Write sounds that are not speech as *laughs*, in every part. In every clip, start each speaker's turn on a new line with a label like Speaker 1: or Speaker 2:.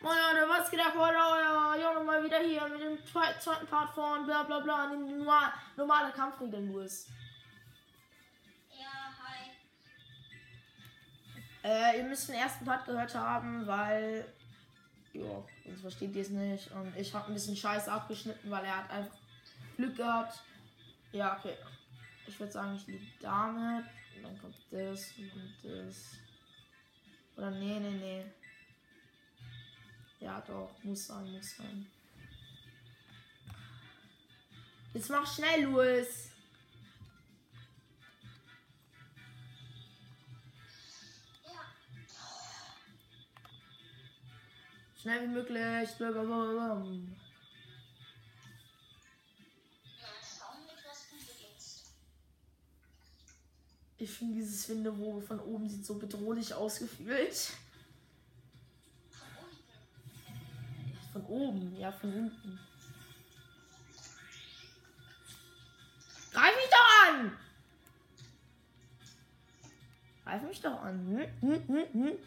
Speaker 1: Moin Leute, was geht ab heute? Euer Junge mal wieder hier mit dem zwe- zweiten Part von bla bla bla, dem normal, normale Kampfregeln, Louis.
Speaker 2: Ja, hi.
Speaker 1: Äh, ihr müsst den ersten Part gehört haben, weil. Ja, sonst versteht ihr es nicht. Und ich habe ein bisschen Scheiße abgeschnitten, weil er hat einfach Glück gehabt. Ja, okay. Ich würde sagen, ich liege damit. Und dann kommt das und das. Oder nee, nee, nee. Ja, doch. Muss sein, muss sein. Jetzt mach schnell, Louis. Schnell wie möglich. Blablabla. Ich finde dieses Findewoge von oben sieht so bedrohlich ausgefühlt.
Speaker 2: Von
Speaker 1: oben, ja, von unten. Greif mich doch an! Greif mich doch an. Hm? Hm, hm, hm.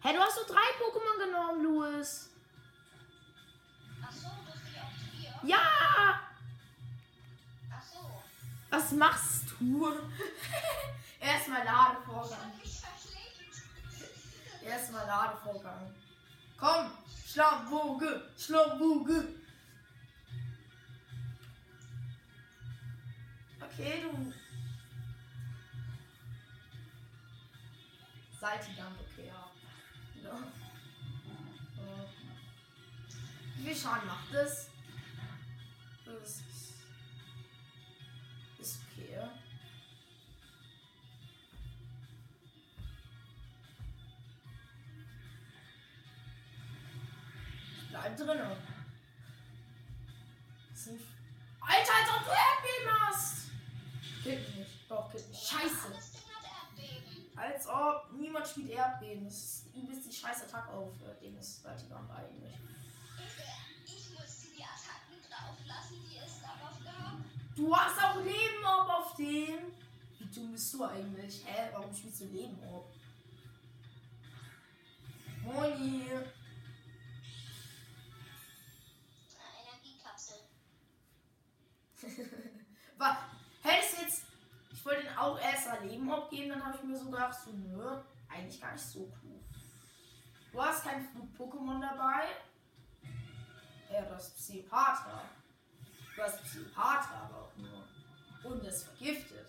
Speaker 1: Hey, du hast so drei Pokémon genommen, Louis.
Speaker 2: Ach so, du vier.
Speaker 1: Ja!
Speaker 2: Ach so.
Speaker 1: Was machst du? *laughs* Erstmal Ladevorgang. Erstmal Ladevorgang. Komm, Schlafwoge, Schlafwoge. Okay, du. Saltigand, okay, ja. ja. Wie viel Schaden macht das? Das ist okay. Bleib. Sind- Alter, als ob du Erdbeben hast! Mich nicht. Doch, killt mich. Scheiße. Als ob niemand spielt Erdbeben. Das ist übelst die scheiß Attacke auf äh, Ding ist Saltigand eigentlich.
Speaker 2: Ich musste die Attacken drauf lassen, die ist darauf gehabt.
Speaker 1: Du hast auch Leben Orb auf dem. Wie dumm bist du eigentlich? Hä? Warum spielst du Leben Orb? Moni. Was? Hättest du jetzt. Ich wollte ihn auch erst ein Leben abgeben, dann habe ich mir so gedacht, so, nö, eigentlich gar nicht so klug. Du hast kein Flug-Pokémon dabei. Ja, du hast Psychopatra. Du hast Psychopatra aber auch nur. Und es vergiftet.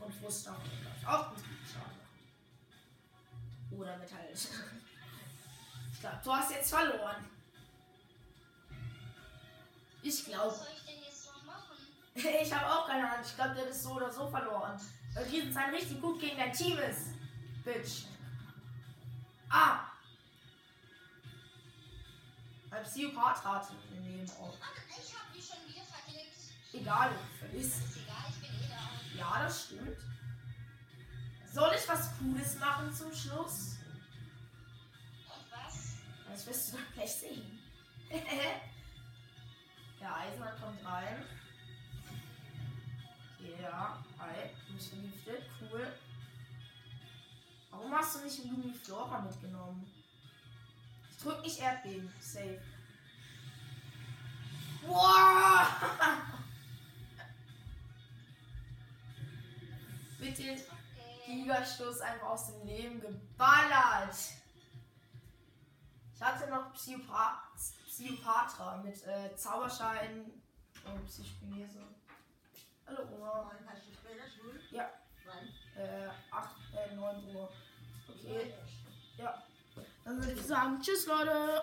Speaker 1: Und Fruststoff ich auch mit Schaden. Oder mit halt. *laughs* Ich glaube, du hast jetzt verloren. Ich glaube.
Speaker 2: Was soll ich denn jetzt noch machen? *laughs*
Speaker 1: Ich habe auch keine Ahnung. Ich glaube, der ist so oder so verloren. Weil Riesenzahn richtig gut gegen dein Team ist. Bitch. Ah. Ein Psychopath hat nehmen auch.
Speaker 2: Ich hab mich schon wieder verklickt.
Speaker 1: Egal, du vergisst.
Speaker 2: Ist egal, ich bin eh da.
Speaker 1: Ja, das stimmt. Soll ich was Cooles machen zum Schluss?
Speaker 2: Und was?
Speaker 1: Das wirst du dann gleich sehen. *laughs* ja, Eisenmann kommt rein. Ja, hi. Du bist vergiftet. Cool. Warum hast du nicht Lumiflora mitgenommen? Ich drück nicht Erdbeben. Safe. Wow! *laughs* Mit dem. Gigastoß einfach aus dem Leben geballert. Ich hatte noch Psychopa Psychopatra mit äh, Zauberschein und Psychokinese. Hallo Oma.
Speaker 3: Hast du später Schule?
Speaker 1: Ja,
Speaker 3: Wann?
Speaker 1: äh, 8, äh, 9 Uhr. Okay, ja. Dann würde ich sagen, tschüss Leute.